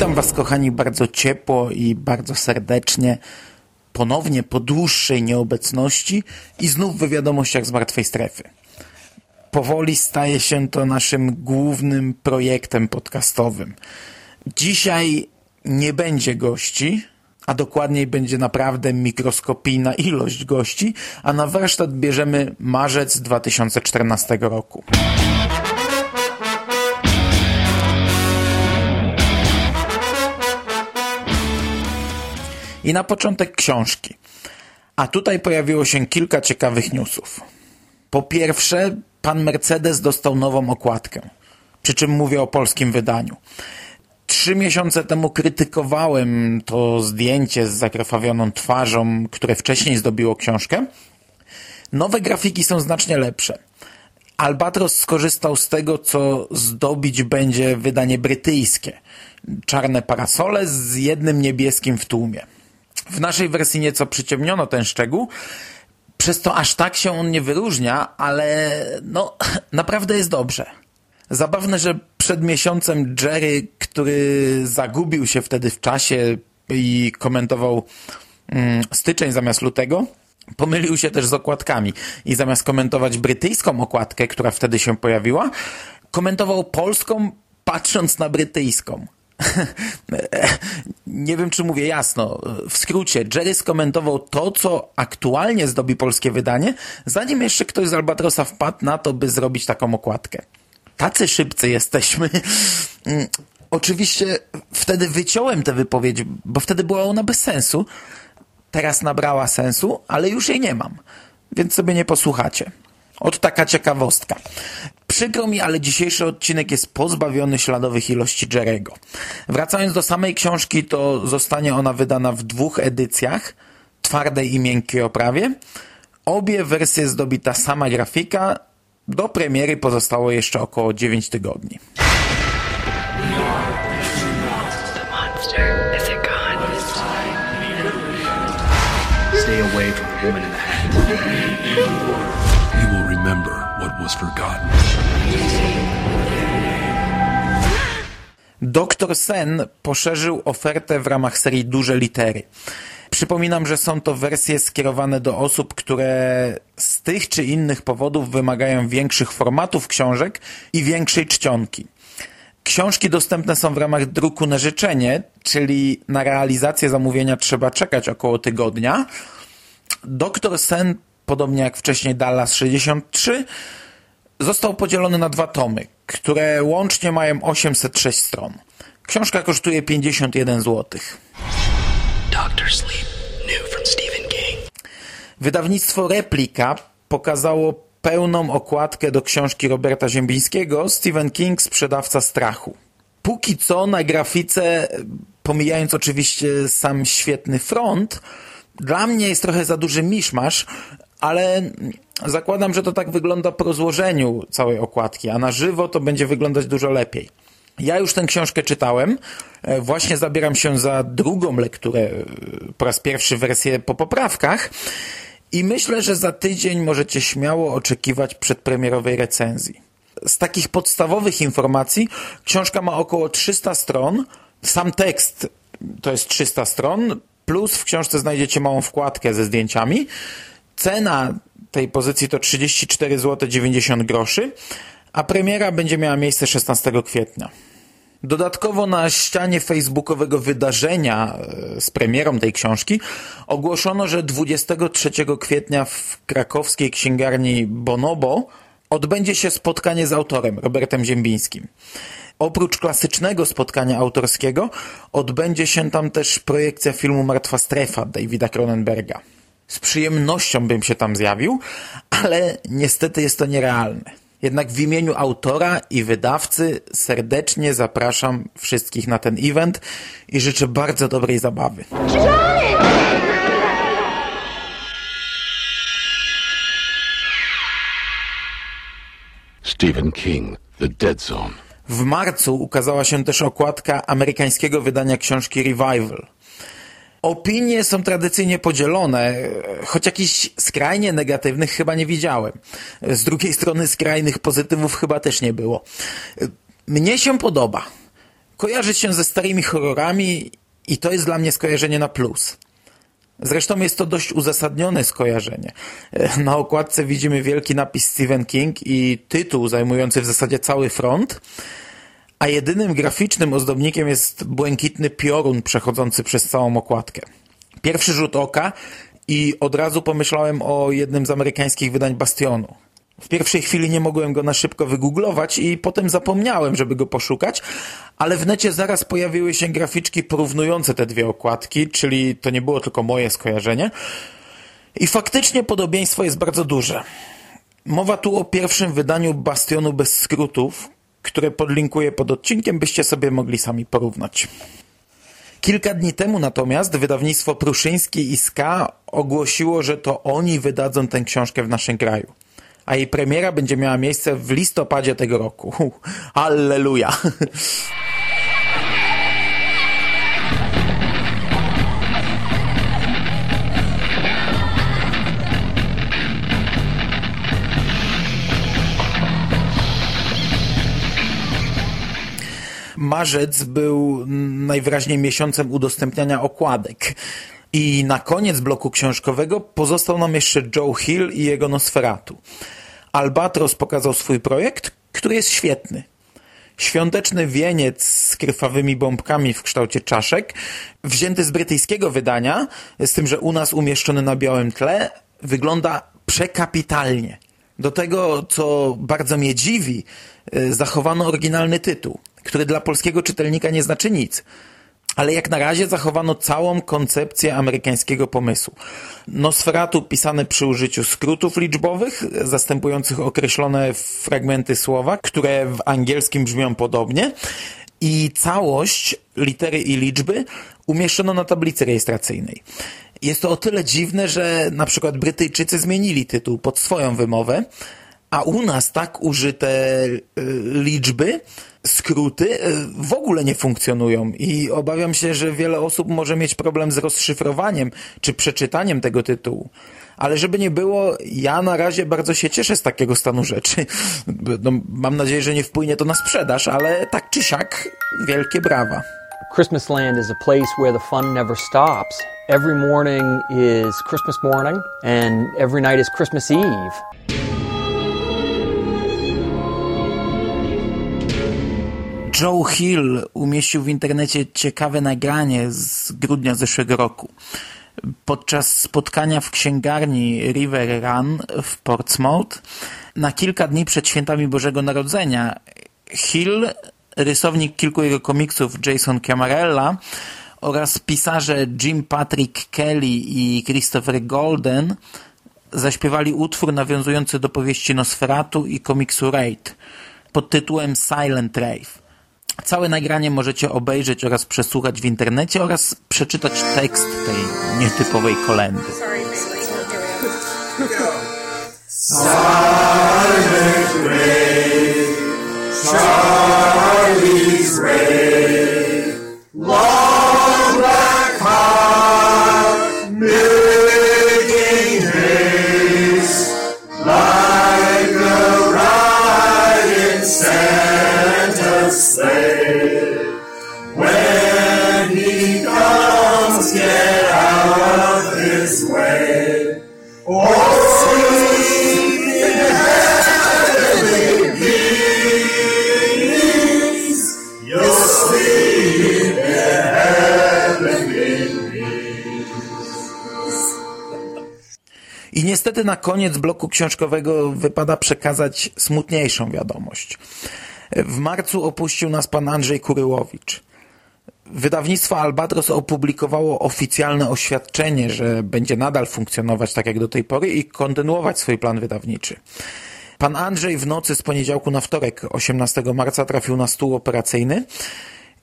Witam Was, kochani, bardzo ciepło i bardzo serdecznie. Ponownie po dłuższej nieobecności i znów w wiadomościach z martwej strefy. Powoli staje się to naszym głównym projektem podcastowym. Dzisiaj nie będzie gości, a dokładniej będzie naprawdę mikroskopijna ilość gości, a na warsztat bierzemy marzec 2014 roku. I na początek książki. A tutaj pojawiło się kilka ciekawych newsów. Po pierwsze, pan Mercedes dostał nową okładkę. Przy czym mówię o polskim wydaniu. Trzy miesiące temu krytykowałem to zdjęcie z zakrwawioną twarzą, które wcześniej zdobiło książkę. Nowe grafiki są znacznie lepsze. Albatros skorzystał z tego, co zdobić będzie wydanie brytyjskie. Czarne parasole z jednym niebieskim w tłumie. W naszej wersji nieco przyciemniono ten szczegół, przez to aż tak się on nie wyróżnia, ale no naprawdę jest dobrze. Zabawne, że przed miesiącem Jerry, który zagubił się wtedy w czasie i komentował mm, styczeń zamiast lutego, pomylił się też z okładkami i zamiast komentować brytyjską okładkę, która wtedy się pojawiła, komentował polską, patrząc na brytyjską. nie wiem, czy mówię jasno. W skrócie, Jerry skomentował to, co aktualnie zdobi polskie wydanie, zanim jeszcze ktoś z Albatrosa wpadł na to, by zrobić taką okładkę. Tacy szybcy jesteśmy. Mm, oczywiście wtedy wyciąłem tę wypowiedź, bo wtedy była ona bez sensu. Teraz nabrała sensu, ale już jej nie mam. Więc sobie nie posłuchacie. Od taka ciekawostka. Przykro mi, ale dzisiejszy odcinek jest pozbawiony śladowych ilości Jerego. Wracając do samej książki, to zostanie ona wydana w dwóch edycjach, twardej i miękkiej oprawie. Obie wersje zdobi ta sama grafika. Do premiery pozostało jeszcze około 9 tygodni. Stay away from the woman in the hat remember what was forgotten. Doktor Sen poszerzył ofertę w ramach serii Duże Litery. Przypominam, że są to wersje skierowane do osób, które z tych czy innych powodów wymagają większych formatów książek i większej czcionki. Książki dostępne są w ramach druku na życzenie, czyli na realizację zamówienia trzeba czekać około tygodnia. Doktor Sen podobnie jak wcześniej Dallas 63, został podzielony na dwa tomy, które łącznie mają 806 stron. Książka kosztuje 51 zł. Wydawnictwo Replika pokazało pełną okładkę do książki Roberta Ziembińskiego Stephen King Sprzedawca strachu. Póki co na grafice, pomijając oczywiście sam świetny front, dla mnie jest trochę za duży miszmasz, ale zakładam, że to tak wygląda po rozłożeniu całej okładki, a na żywo to będzie wyglądać dużo lepiej. Ja już tę książkę czytałem, e, właśnie zabieram się za drugą lekturę, e, po raz pierwszy wersję po poprawkach. I myślę, że za tydzień możecie śmiało oczekiwać przedpremierowej recenzji. Z takich podstawowych informacji książka ma około 300 stron, sam tekst to jest 300 stron, plus w książce znajdziecie małą wkładkę ze zdjęciami, Cena tej pozycji to 34 zł 90 groszy, a premiera będzie miała miejsce 16 kwietnia. Dodatkowo na ścianie facebookowego wydarzenia e, z premierą tej książki ogłoszono, że 23 kwietnia w krakowskiej księgarni Bonobo odbędzie się spotkanie z autorem Robertem Ziembińskim. Oprócz klasycznego spotkania autorskiego odbędzie się tam też projekcja filmu Martwa Strefa Davida Cronenberga z przyjemnością bym się tam zjawił, ale niestety jest to nierealne. Jednak w imieniu autora i wydawcy serdecznie zapraszam wszystkich na ten event i życzę bardzo dobrej zabawy. Stephen King, The Dead Zone. W marcu ukazała się też okładka amerykańskiego wydania książki Revival. Opinie są tradycyjnie podzielone, choć jakichś skrajnie negatywnych chyba nie widziałem. Z drugiej strony skrajnych pozytywów chyba też nie było. Mnie się podoba. Kojarzy się ze starymi horrorami i to jest dla mnie skojarzenie na plus. Zresztą jest to dość uzasadnione skojarzenie. Na okładce widzimy wielki napis Stephen King i tytuł zajmujący w zasadzie cały front, a jedynym graficznym ozdobnikiem jest błękitny piorun przechodzący przez całą okładkę. Pierwszy rzut oka i od razu pomyślałem o jednym z amerykańskich wydań Bastionu. W pierwszej chwili nie mogłem go na szybko wygooglować i potem zapomniałem, żeby go poszukać, ale w necie zaraz pojawiły się graficzki porównujące te dwie okładki, czyli to nie było tylko moje skojarzenie. I faktycznie podobieństwo jest bardzo duże. Mowa tu o pierwszym wydaniu Bastionu bez skrótów, które podlinkuję pod odcinkiem, byście sobie mogli sami porównać. Kilka dni temu natomiast wydawnictwo Pruszyński i Ska ogłosiło, że to oni wydadzą tę książkę w naszym kraju. A jej premiera będzie miała miejsce w listopadzie tego roku. Halleluja! marzec był najwyraźniej miesiącem udostępniania okładek. I na koniec bloku książkowego pozostał nam jeszcze Joe Hill i jego Nosferatu. Albatros pokazał swój projekt, który jest świetny. Świąteczny wieniec z krwawymi bombkami w kształcie czaszek, wzięty z brytyjskiego wydania, z tym, że u nas umieszczony na białym tle, wygląda przekapitalnie. Do tego, co bardzo mnie dziwi, y, zachowano oryginalny tytuł który dla polskiego czytelnika nie znaczy nic. Ale jak na razie zachowano całą koncepcję amerykańskiego pomysłu. Nosferatu pisane przy użyciu skrótów liczbowych, zastępujących określone fragmenty słowa, które w angielskim brzmią podobnie. I całość, litery i liczby, umieszczono na tablicy rejestracyjnej. Jest to o tyle dziwne, że na przykład Brytyjczycy zmienili tytuł pod swoją wymowę, a u nas tak użyte y, liczby, skróty y, w ogóle nie funkcjonują i obawiam się, że wiele osób może mieć problem z rozszyfrowaniem czy przeczytaniem tego tytułu. Ale żeby nie było, ja na razie bardzo się cieszę z takiego stanu rzeczy. No, mam nadzieję, że nie wpłynie to na sprzedaż, ale tak czy siak, wielkie brawa. Christmas Land is a place where the fun never stops. Every morning is Christmas morning and every night is Christmas Eve. Joe Hill umieścił w internecie ciekawe nagranie z grudnia zeszłego roku. Podczas spotkania w księgarni River Run w Portsmouth na kilka dni przed świętami Bożego Narodzenia Hill, rysownik kilku jego komiksów Jason Camarella oraz pisarze Jim Patrick Kelly i Christopher Golden zaśpiewali utwór nawiązujący do powieści Nosferatu i komiksu Raid pod tytułem Silent Rave. Całe nagranie możecie obejrzeć oraz przesłuchać w internecie oraz przeczytać tekst tej nietypowej kolendy. Silent niestety na koniec bloku książkowego wypada przekazać smutniejszą wiadomość. W marcu opuścił nas pan Andrzej Kuryłowicz. Wydawnictwo Albatros opublikowało oficjalne oświadczenie, że będzie nadal funkcjonować tak jak do tej pory i kontynuować swój plan wydawniczy. Pan Andrzej w nocy z poniedziałku na wtorek, 18 marca, trafił na stół operacyjny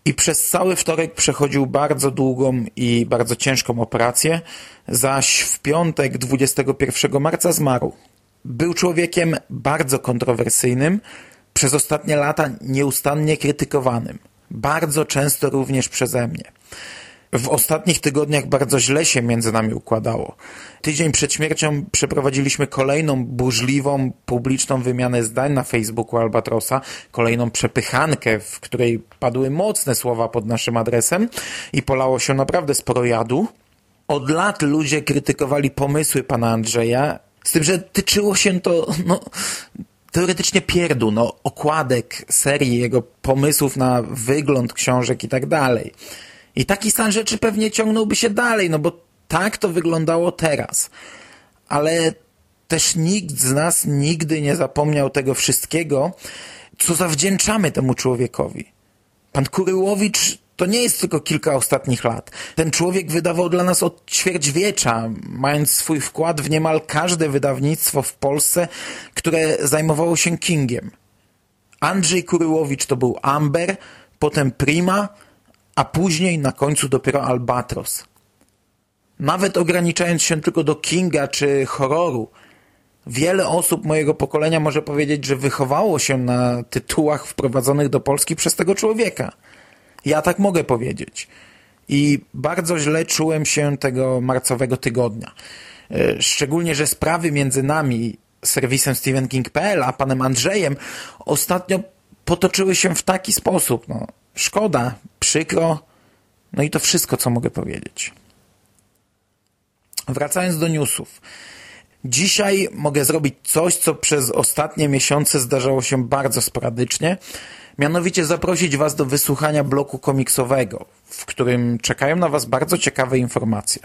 i przez cały wtorek przechodził bardzo długą i bardzo ciężką operację, zaś w piątek, 21 marca, zmarł. Był człowiekiem bardzo kontrowersyjnym, przez ostatnie lata nieustannie krytykowanym. Bardzo często również przeze mnie. W ostatnich tygodniach bardzo źle się między nami układało. Tydzień przed śmiercią przeprowadziliśmy kolejną burzliwą, publiczną wymianę zdań na Facebooku Albatrosa, kolejną przepychankę, w której padły mocne słowa pod naszym adresem i polało się naprawdę sporo jadu. Od lat ludzie krytykowali pomysły pana Andrzeja, z tym, że tyczyło się to no, teoretycznie pierdu, no, okładek serii, jego pomysłów na wygląd książek i tak dalej. I taki stan rzeczy pewnie ciągnąłby się dalej, no bo tak to wyglądało teraz. Ale też nikt z nas nigdy nie zapomniał tego wszystkiego, co zawdzięczamy temu człowiekowi. Pan Kuryłowicz to nie jest tylko kilka ostatnich lat. Ten człowiek wydawał dla nas od ćwierćwiecza, mając swój wkład w niemal każde wydawnictwo w Polsce, które zajmowało się Kingiem. Andrzej Kuryłowicz to był Amber, potem Prima, a później na końcu dopiero Albatros. Nawet ograniczając się tylko do Kinga czy horroru, wiele osób mojego pokolenia może powiedzieć, że wychowało się na tytułach wprowadzonych do Polski przez tego człowieka. Ja tak mogę powiedzieć. I bardzo źle czułem się tego marcowego tygodnia. E, szczególnie, że sprawy między nami, serwisem StephenKing.pl, a panem Andrzejem ostatnio potoczyły się w taki sposób. No, szkoda, przykro, no i to wszystko, co mogę powiedzieć. Wracając do newsów. Dzisiaj mogę zrobić coś, co przez ostatnie miesiące zdarzało się bardzo sporadycznie, mianowicie zaprosić Was do wysłuchania bloku komiksowego, w którym czekają na Was bardzo ciekawe informacje.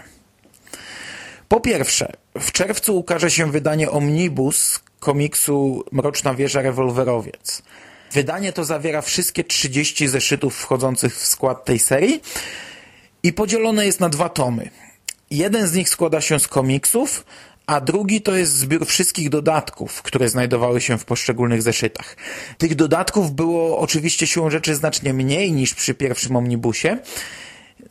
Po pierwsze, w czerwcu ukaże się wydanie Omnibus komiksu Mroczna Wieża Rewolwerowiec. Wydanie to zawiera wszystkie 30 zeszytów wchodzących w skład tej serii i podzielone jest na dwa tomy. Jeden z nich składa się z komiksów, a drugi to jest zbiór wszystkich dodatków, które znajdowały się w poszczególnych zeszytach. Tych dodatków było oczywiście siłą rzeczy znacznie mniej niż przy pierwszym omnibusie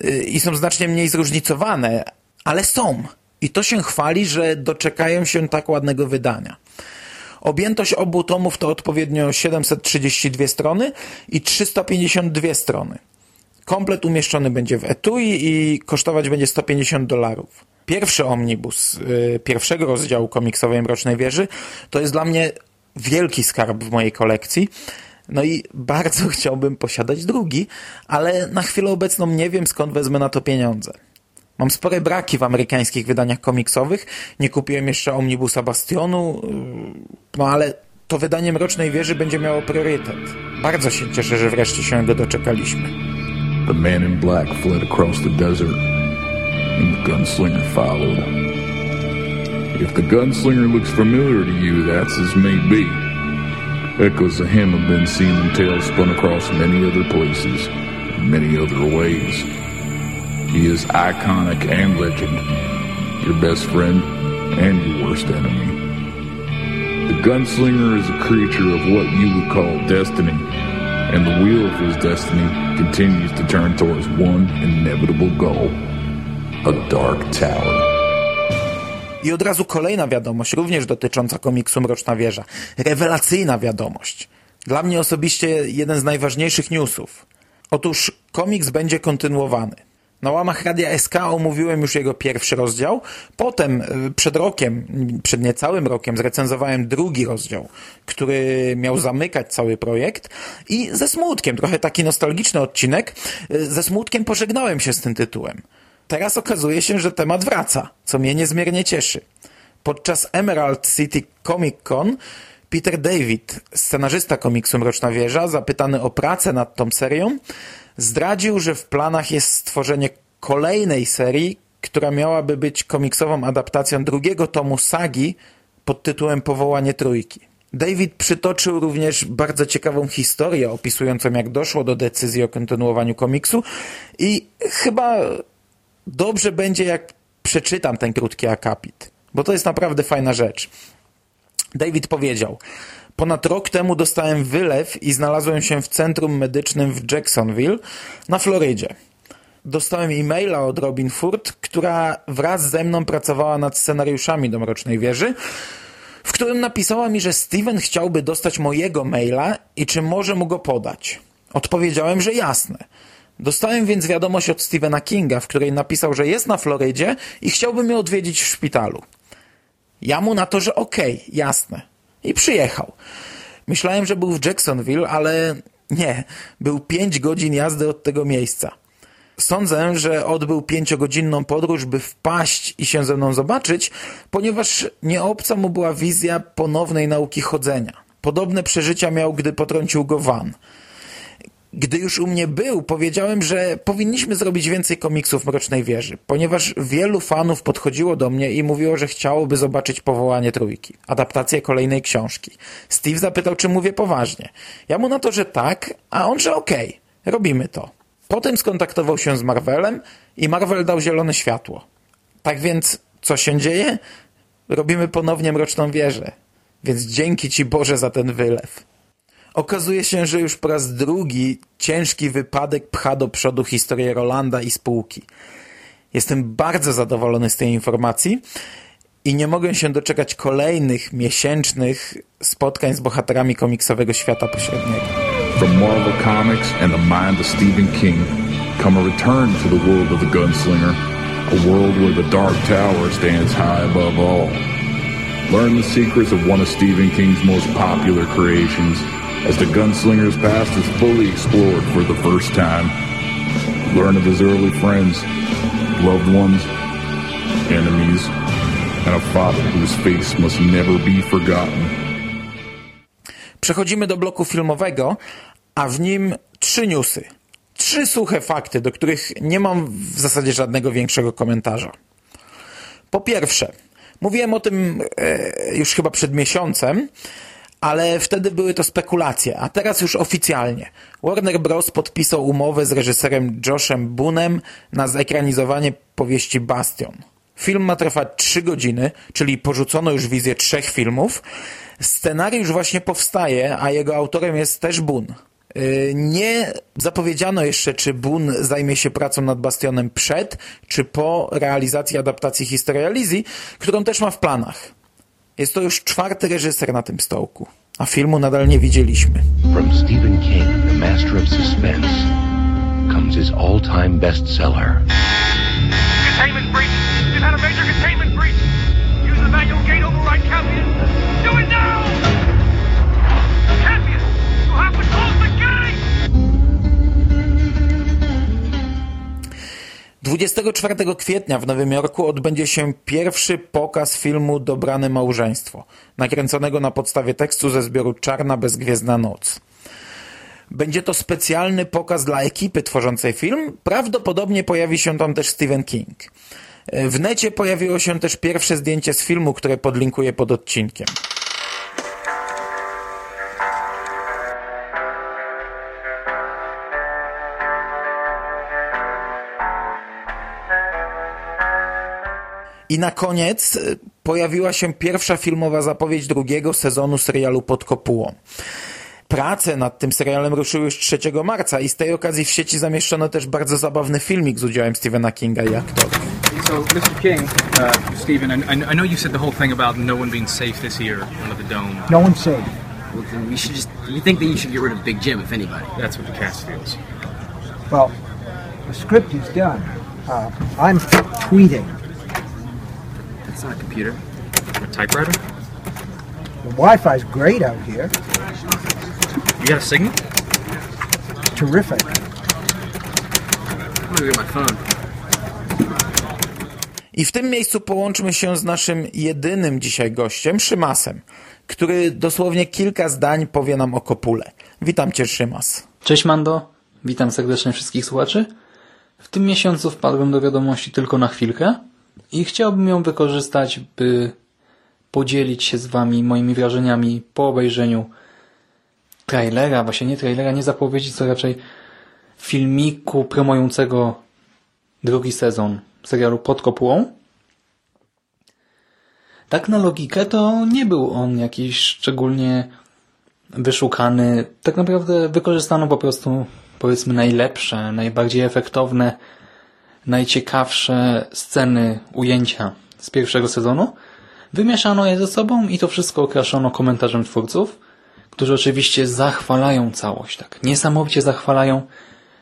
y, i są znacznie mniej zróżnicowane, ale są. I to się chwali, że doczekają się tak ładnego wydania. Objętość obu tomów to odpowiednio 732 strony i 352 strony. Komplet umieszczony będzie w etui i kosztować będzie 150 dolarów. Pierwszy omnibus yy, pierwszego rozdziału komiksowej Mrocznej Wieży to jest dla mnie wielki skarb w mojej kolekcji. No i bardzo chciałbym posiadać drugi, ale na chwilę obecną nie wiem skąd wezmę na to pieniądze. Mam spore braki w amerykańskich wydaniach komiksowych. Nie kupiłem jeszcze Omnibusa Bastionu, yy, no ale to wydanie Mrocznej Wieży będzie miało priorytet. Bardzo się cieszę, że wreszcie się go doczekaliśmy. The man in black fled across the desert, and the gunslinger followed. If the gunslinger looks familiar to you, that's as may be. Echoes of him have been seen in tales spun across many other places, many other ways. He is iconic and legend, your best friend and your worst enemy. The gunslinger is a creature of what you would call destiny, and the wheel of his destiny continues to turn towards one inevitable goal a dark tower. I od razu kolejna wiadomość, również dotycząca komiksu Mroczna Wieża. Rewelacyjna wiadomość. Dla mnie osobiście jeden z najważniejszych newsów. Otóż komiks będzie kontynuowany. Na łamach Radia SK omówiłem już jego pierwszy rozdział. Potem y, przed rokiem, przed niecałym rokiem zrecenzowałem drugi rozdział, który miał zamykać cały projekt i ze smutkiem, trochę taki nostalgiczny odcinek, y, ze smutkiem pożegnałem się z tym tytułem. Teraz okazuje się, że temat wraca, co mnie niezmiernie cieszy. Podczas Emerald City Comic Con Peter David, scenarzysta komiksu Mroczna Wieża, zapytany o pracę nad tą serią, zdradził, że w planach jest stworzenie kolejnej serii, która miałaby być komiksową adaptacją drugiego tomu sagi pod tytułem Powołanie Trójki. David przytoczył również bardzo ciekawą historię opisującą jak doszło do decyzji o kontynuowaniu komiksu i chyba dobrze będzie jak przeczytam ten krótki akapit, bo to jest naprawdę fajna rzecz. David powiedział, ponad rok temu dostałem wylew i znalazłem się w centrum medycznym w Jacksonville na Florydzie. Dostałem e-maila od Robin Ford, która wraz ze mną pracowała nad scenariuszami do Mrocznej Wieży, w którym napisała mi, że Steven chciałby dostać mojego maila i czy może mu go podać. Odpowiedziałem, że jasne. Dostałem więc wiadomość od Stephena Kinga, w której napisał, że jest na Florydzie i chciałby mnie odwiedzić w szpitalu. Ja mu na to, że okej, okay, jasne. I przyjechał. Myślałem, że był w Jacksonville, ale nie. Był pięć godzin jazdy od tego miejsca. Sądzę, że odbył pięciogodzinną podróż, by wpaść i się ze mną zobaczyć, ponieważ nie obca mu była wizja ponownej nauki chodzenia. Podobne przeżycia miał, gdy potrącił go van. Gdy już u mnie był, powiedziałem, że powinniśmy zrobić więcej komiksów Mrocznej Wieży, ponieważ wielu fanów podchodziło do mnie i mówiło, że chciałoby zobaczyć powołanie trójki, adaptację kolejnej książki. Steve zapytał, czy mówię poważnie. Ja mu na to, że tak, a on, że okej, okay, robimy to. Potem skontaktował się z Marvelem i Marvel dał zielone światło. Tak więc, co się dzieje? Robimy ponownie Mroczną Wieżę. Więc dzięki Ci Boże za ten wylew. Okazuje się, że już po raz drugi ciężki wypadek pcha do przodu historię Rolanda i spółki. Jestem bardzo zadowolony z tej informacji i nie mogę się doczekać kolejnych miesięcznych spotkań z bohaterami komiksowego świata pośredniego. From Marvel Comics and the mind of Stephen King come a return to the world of the gunslinger, a world where the Dark Tower stands high above all. Learn the secrets of one of Stephen King's most popular creations – as the gunslinger's past is fully explored for the first time. Learn of his early friends, loved ones, enemies, and a father whose face must never be forgotten. Przechodzimy do bloku filmowego, a w nim trzy newsy. Trzy suche fakty, do których nie mam w zasadzie żadnego większego komentarza. Po pierwsze, mówiłem o tym e, już chyba przed miesiącem, ale wtedy były to spekulacje, a teraz już oficjalnie. Warner Bros. podpisał umowę z reżyserem Joshem Boonem na zekranizowanie powieści Bastion. Film ma trwać 3 godziny, czyli porzucono już wizję trzech filmów. Scenariusz właśnie powstaje, a jego autorem jest też Boon. Y, nie zapowiedziano jeszcze, czy Boon zajmie się pracą nad Bastionem przed, czy po realizacji adaptacji Historia Lizzie, którą też ma w planach. Jest to już czwarty reżyser na tym stołku, a filmu nadal nie widzieliśmy. From Stephen King, the master of suspense, comes his all-time bestseller. Containment breach! We've had a major containment breach! Use the manual gate override, Captain! Do 24 kwietnia w Nowym Jorku odbędzie się pierwszy pokaz filmu Dobrane Małżeństwo, nakręconego na podstawie tekstu ze zbioru Czarna Bezgwiezdna Noc. Będzie to specjalny pokaz dla ekipy tworzącej film. Prawdopodobnie pojawi się tam też Stephen King. W necie pojawiło się też pierwsze zdjęcie z filmu, które podlinkuję pod odcinkiem. I na koniec y, pojawiła się pierwsza filmowa zapowiedź drugiego sezonu serialu Pod kopułą. Prace nad tym serialem ruszyły już 3 marca i z tej okazji w sieci zamieszczono też bardzo zabawny filmik z udziałem Stephena Kinga i aktorów. So, Mr. King, uh, Stephen, I, I know you said the whole thing about no one being safe this year under the dome. No one's safe. Well, we should just, we think that you should get rid of Big Jim, if anybody. That's what the cast feels. Well, the script is done. Uh, I'm tweeting. It's not a computer. A typewriter? The Wi-Fi's great out here. You got a signal? Terrific. I'm gonna get my phone. I w tym miejscu połączmy się z naszym jedynym dzisiaj gościem, Szymasem, który dosłownie kilka zdań powie nam o Kopule. Witam Cię, Szymas. Cześć Mando, witam serdecznie wszystkich słuchaczy. W tym miesiącu wpadłem do wiadomości tylko na chwilkę, i chciałbym ją wykorzystać, by podzielić się z Wami moimi wrażeniami po obejrzeniu trailera, właśnie nie trailera, nie zapowiedzi, co raczej filmiku promującego drugi sezon serialu Pod Kopułą. tak na logikę to nie był on jakiś szczególnie wyszukany. Tak naprawdę wykorzystano po prostu powiedzmy najlepsze, najbardziej efektowne, najciekawsze sceny ujęcia z pierwszego sezonu. Wymieszano je ze sobą i to wszystko okraszono komentarzem twórców, którzy oczywiście zachwalają całość, tak niesamowicie zachwalają.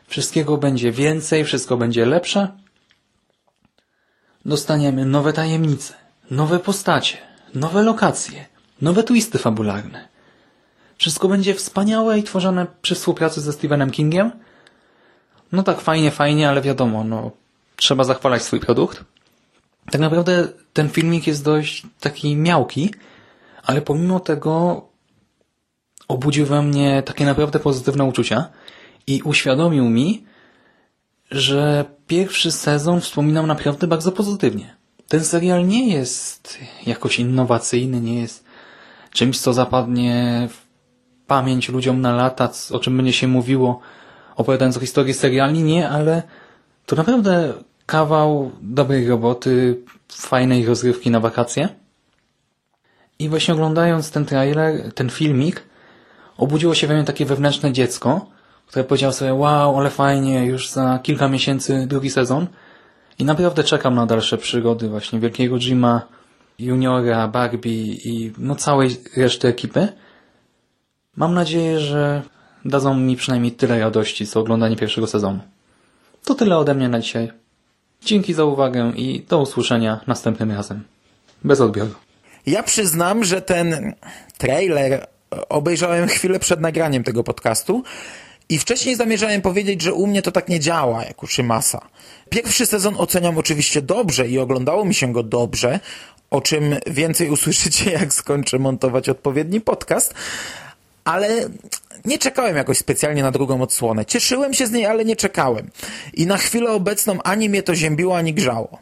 Wszystkiego będzie więcej, wszystko będzie lepsze. Dostaniemy nowe tajemnice, nowe postacie, nowe lokacje, nowe twisty fabularne. Wszystko będzie wspaniałe i tworzone przy współpracy ze Stephenem Kingiem. No tak, fajnie, fajnie, ale wiadomo, no, trzeba zachwalać swój produkt. Tak naprawdę ten filmik jest dość taki miałki, ale pomimo tego obudził we mnie takie naprawdę pozytywne uczucia i uświadomił mi, że pierwszy sezon wspominam naprawdę bardzo pozytywnie. Ten serial nie jest jakoś innowacyjny, nie jest czymś, co zapadnie w pamięć ludziom na lata, o czym będzie się mówiło opowiadając o historii seriali, nie, ale to naprawdę kawał dobrej roboty, fajnej rozrywki na wakacje. I właśnie oglądając ten trailer, ten filmik, obudziło się we mnie takie wewnętrzne dziecko, które powiedziało sobie, wow, ale fajnie, już za kilka miesięcy drugi sezon. I naprawdę czekam na dalsze przygody właśnie Wielkiego Jima, Juniora, Barbie i no całej reszty ekipy. Mam nadzieję, że dadzą mi przynajmniej tyle radości, co oglądanie pierwszego sezonu. To tyle ode mnie na dzisiaj. Dzięki za uwagę i do usłyszenia następnym razem. Bez odbioru. Ja przyznam, że ten trailer obejrzałem chwilę przed nagraniem tego podcastu i wcześniej zamierzałem powiedzieć, że u mnie to tak nie działa, jak u Szymasa. Pierwszy sezon oceniam oczywiście dobrze i oglądało mi się go dobrze, o czym więcej usłyszycie, jak skończę montować odpowiedni podcast, ale nie czekałem jakoś specjalnie na drugą odsłonę. Cieszyłem się z niej, ale nie czekałem. I na chwilę obecną ani mnie to ziębiło, ani grzało.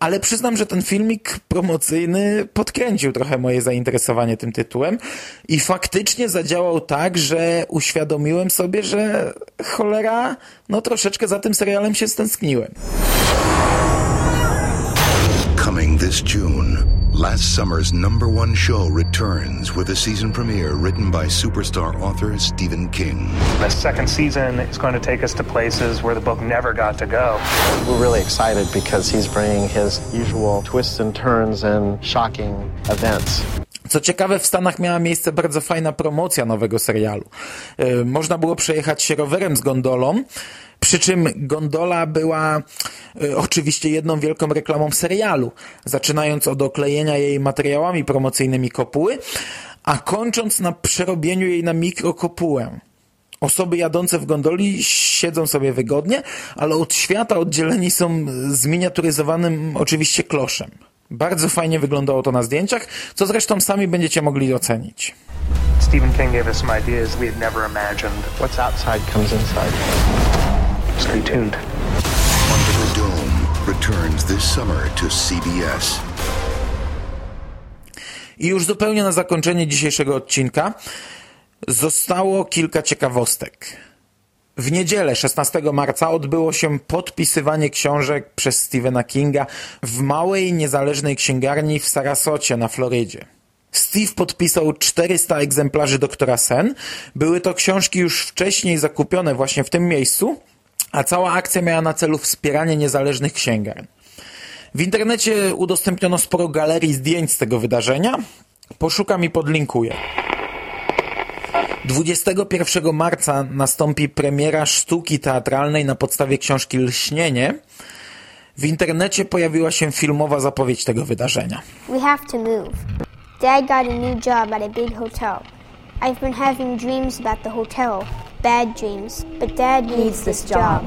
Ale przyznam, że ten filmik promocyjny podkręcił trochę moje zainteresowanie tym tytułem i faktycznie zadziałał tak, że uświadomiłem sobie, że cholera, no troszeczkę za tym serialem się stęskniłem. Coming this June, last summer's number one show returns with a season premiere written by superstar author Stephen King. The second season is going to take us to places where the book never got to go. We're really excited because he's bringing his usual twists and turns and shocking events. Co ciekawe, w Stanach miała miejsce bardzo fajna promocja nowego serialu. Yy, można było przejechać się rowerem z gondolą, przy czym gondola była y, oczywiście jedną wielką reklamą serialu, zaczynając od oklejenia jej materiałami promocyjnymi kopuły, a kończąc na przerobieniu jej na mikrokopułę. Osoby jadące w gondoli siedzą sobie wygodnie, ale od świata oddzieleni są zminiaturyzowanym oczywiście kloszem. Bardzo fajnie wyglądało to na zdjęciach, co zresztą sami będziecie mogli ocenić. Stephen King gave us some ideas we had never imagined. What's outside comes inside. Stay tuned. Under the Dome returns this summer to CBS. I już zupełnie na zakończenie dzisiejszego odcinka zostało kilka ciekawostek. W niedzielę 16 marca odbyło się podpisywanie książek przez Stephena Kinga w małej, niezależnej księgarni w Sarasocie na Florydzie. Steve podpisał 400 egzemplarzy Doktora Sen. Były to książki już wcześniej zakupione właśnie w tym miejscu, a cała akcja miała na celu wspieranie niezależnych księgarni. W internecie udostępniono sporo galerii zdjęć z tego wydarzenia. Poszukam i podlinkuję. 21 marca nastąpi premiera sztuki teatralnej na podstawie książki Lśnienie. W internecie pojawiła się filmowa zapowiedź tego wydarzenia. We have to move. Dad got a new job at a big hotel. I've been having dreams about the hotel. Bad dreams. But Dad needs, needs this job.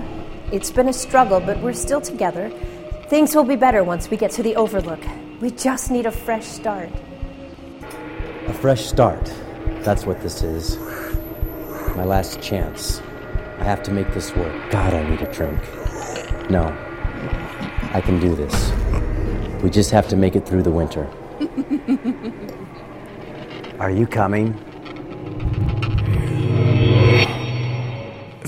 It's been a struggle, but we're still together. Things will be better once we get to the Overlook. We just need a fresh start. A fresh start. That's what this is. My last chance. I have to make this work. God, I need a drink. No. I can do this. We just have to make it through the winter. Are you coming?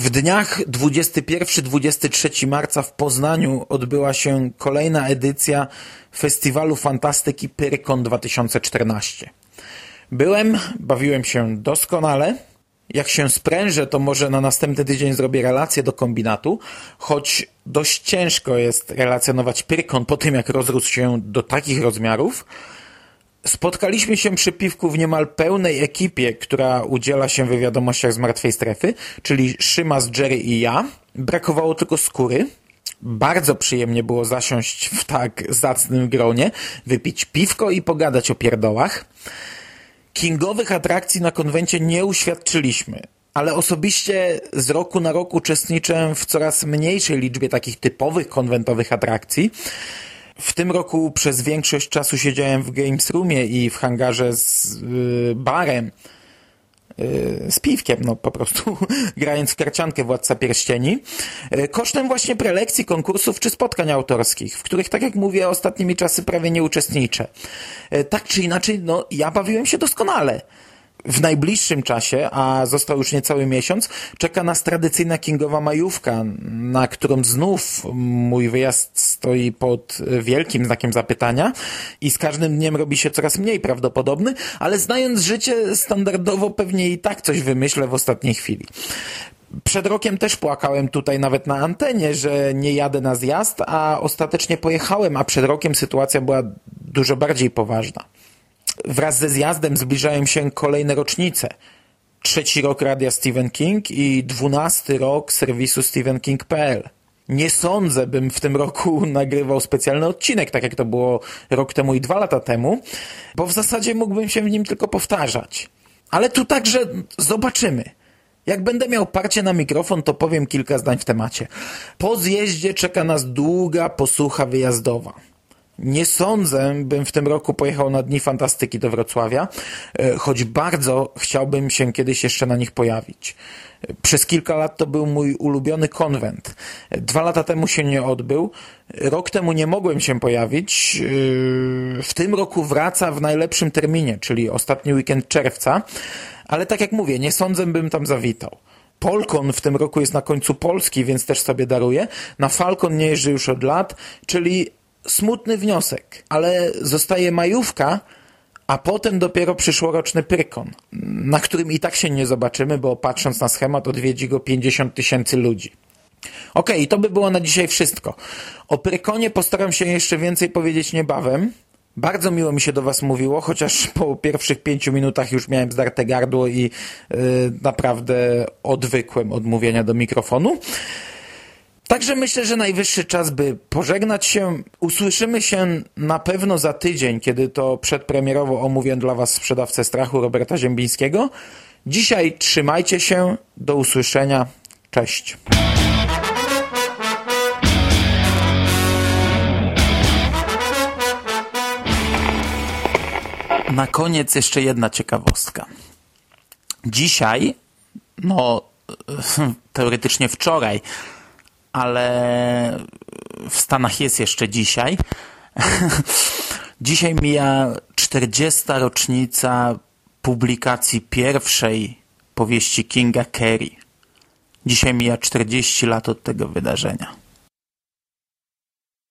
W dniach 21-23 marca w Poznaniu odbyła się kolejna edycja Festiwalu Fantastyki Pyrkon 2014. Byłem, bawiłem się doskonale. Jak się sprężę, to może na następny tydzień zrobię relację do kombinatu, choć dość ciężko jest relacjonować Pyrkon po tym, jak rozrósł się do takich rozmiarów. Spotkaliśmy się przy piwku w niemal pełnej ekipie, która udziela się w wiadomościach z martwej strefy, czyli Szymas, Jerry i ja. Brakowało tylko skóry. Bardzo przyjemnie było zasiąść w tak zacnym gronie, wypić piwko i pogadać o pierdołach. Kingowych atrakcji na konwencie nie uświadczyliśmy, ale osobiście z roku na rok uczestniczę w coraz mniejszej liczbie takich typowych konwentowych atrakcji. W tym roku przez większość czasu siedziałem w Games Roomie i w hangarze z yy, barem, yy, z piwkiem, no po prostu grając w karciankę Władca Pierścieni, yy, kosztem właśnie prelekcji, konkursów czy spotkań autorskich, w których, tak jak mówię, ostatnimi czasy prawie nie uczestniczę. Tak czy inaczej, no ja bawiłem się doskonale w najbliższym czasie, a został już niecały miesiąc, czeka nas tradycyjna kingowa majówka, na którą znów mój wyjazd stoi pod wielkim znakiem zapytania i z każdym dniem robi się coraz mniej prawdopodobny, ale znając życie standardowo pewnie i tak coś wymyślę w ostatniej chwili. Przed rokiem też płakałem tutaj nawet na antenie, że nie jadę na zjazd, a ostatecznie pojechałem, a przed rokiem sytuacja była dużo bardziej poważna. Wraz ze zjazdem zbliżają się kolejne rocznice. Trzeci rok radia Stephen King i dwunasty rok serwisu stephenking.pl. Nie sądzę, bym w tym roku nagrywał specjalny odcinek, tak jak to było rok temu i dwa lata temu, bo w zasadzie mógłbym się w nim tylko powtarzać. Ale tu także zobaczymy. Jak będę miał parcie na mikrofon, to powiem kilka zdań w temacie. Po zjeździe czeka nas długa posłucha wyjazdowa. Nie sądzę, bym w tym roku pojechał na Dni Fantastyki do Wrocławia, choć bardzo chciałbym się kiedyś jeszcze na nich pojawić. Przez kilka lat to był mój ulubiony konwent. Dwa lata temu się nie odbył. Rok temu nie mogłem się pojawić. W tym roku wraca w najlepszym terminie, czyli ostatni weekend czerwca. Ale tak jak mówię, nie sądzę, bym tam zawitał. Polkon w tym roku jest na końcu Polski, więc też sobie daruję. Na Falcon nie jeżdżę już od lat, czyli smutny wniosek, ale zostaje majówka, a potem dopiero przyszłoroczny Prykon, na którym i tak się nie zobaczymy, bo patrząc na schemat odwiedzi go 50 tysięcy ludzi. Okej, okay, to by było na dzisiaj wszystko. O Prykonie postaram się jeszcze więcej powiedzieć niebawem. Bardzo miło mi się do Was mówiło, chociaż po pierwszych pięciu minutach już miałem zdarte gardło i yy, naprawdę odwykłem od mówienia do mikrofonu. Także myślę, że najwyższy czas, by pożegnać się. Usłyszymy się na pewno za tydzień, kiedy to przedpremierowo omówię dla Was sprzedawcę strachu Roberta Ziembińskiego. Dzisiaj trzymajcie się. Do usłyszenia. Cześć. Na koniec jeszcze jedna ciekawostka. Dzisiaj, no teoretycznie wczoraj, ale w Stanach jest jeszcze dzisiaj. dzisiaj mija 40. rocznica publikacji pierwszej powieści Kinga Carey. Dzisiaj mija 40 lat od tego wydarzenia.